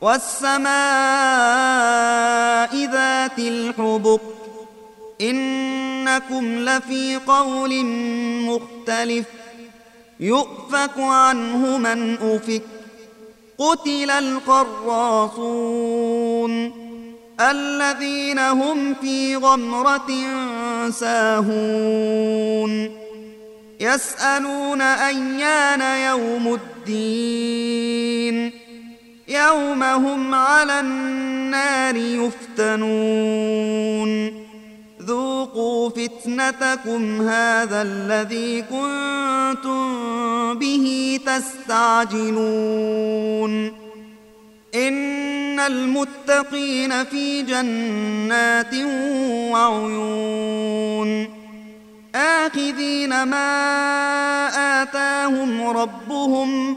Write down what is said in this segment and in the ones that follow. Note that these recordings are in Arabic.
والسماء ذات الحبك إنكم لفي قول مختلف يؤفك عنه من أفك قتل القراصون الذين هم في غمرة ساهون يسألون أيان يوم الدين يوم هم على النار يفتنون. ذوقوا فتنتكم هذا الذي كنتم به تستعجلون. إن المتقين في جنات وعيون. آخذين ما آتاهم ربهم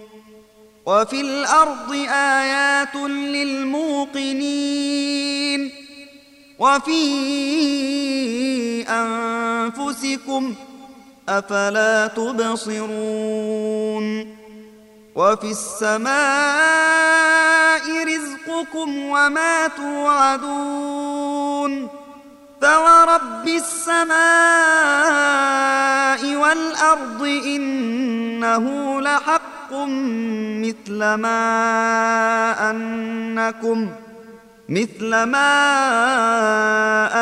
وفي الأرض آيات للموقنين وفي أنفسكم أفلا تبصرون وفي السماء رزقكم وما توعدون فورب السماء والأرض إنه لحق مثل ما أنكم مثل ما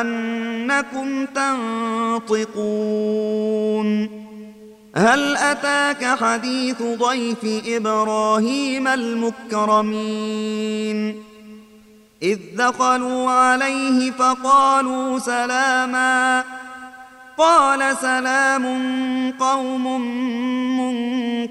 أنكم تنطقون. هل أتاك حديث ضيف إبراهيم المكرمين؟ إذ دخلوا عليه فقالوا سلاما قال سلام قوم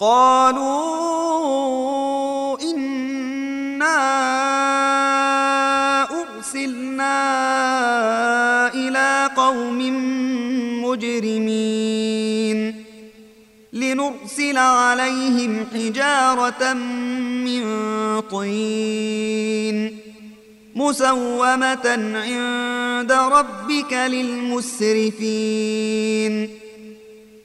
قالوا إنا أرسلنا إلى قوم مجرمين لنرسل عليهم حجارة من طين مسومة عند ربك للمسرفين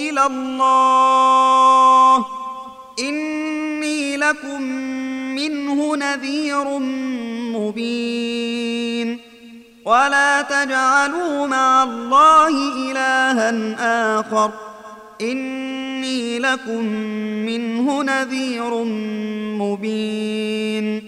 إلى الله. إني لكم منه نذير مبين. ولا تجعلوا مع الله إلها آخر. إني لكم منه نذير مبين.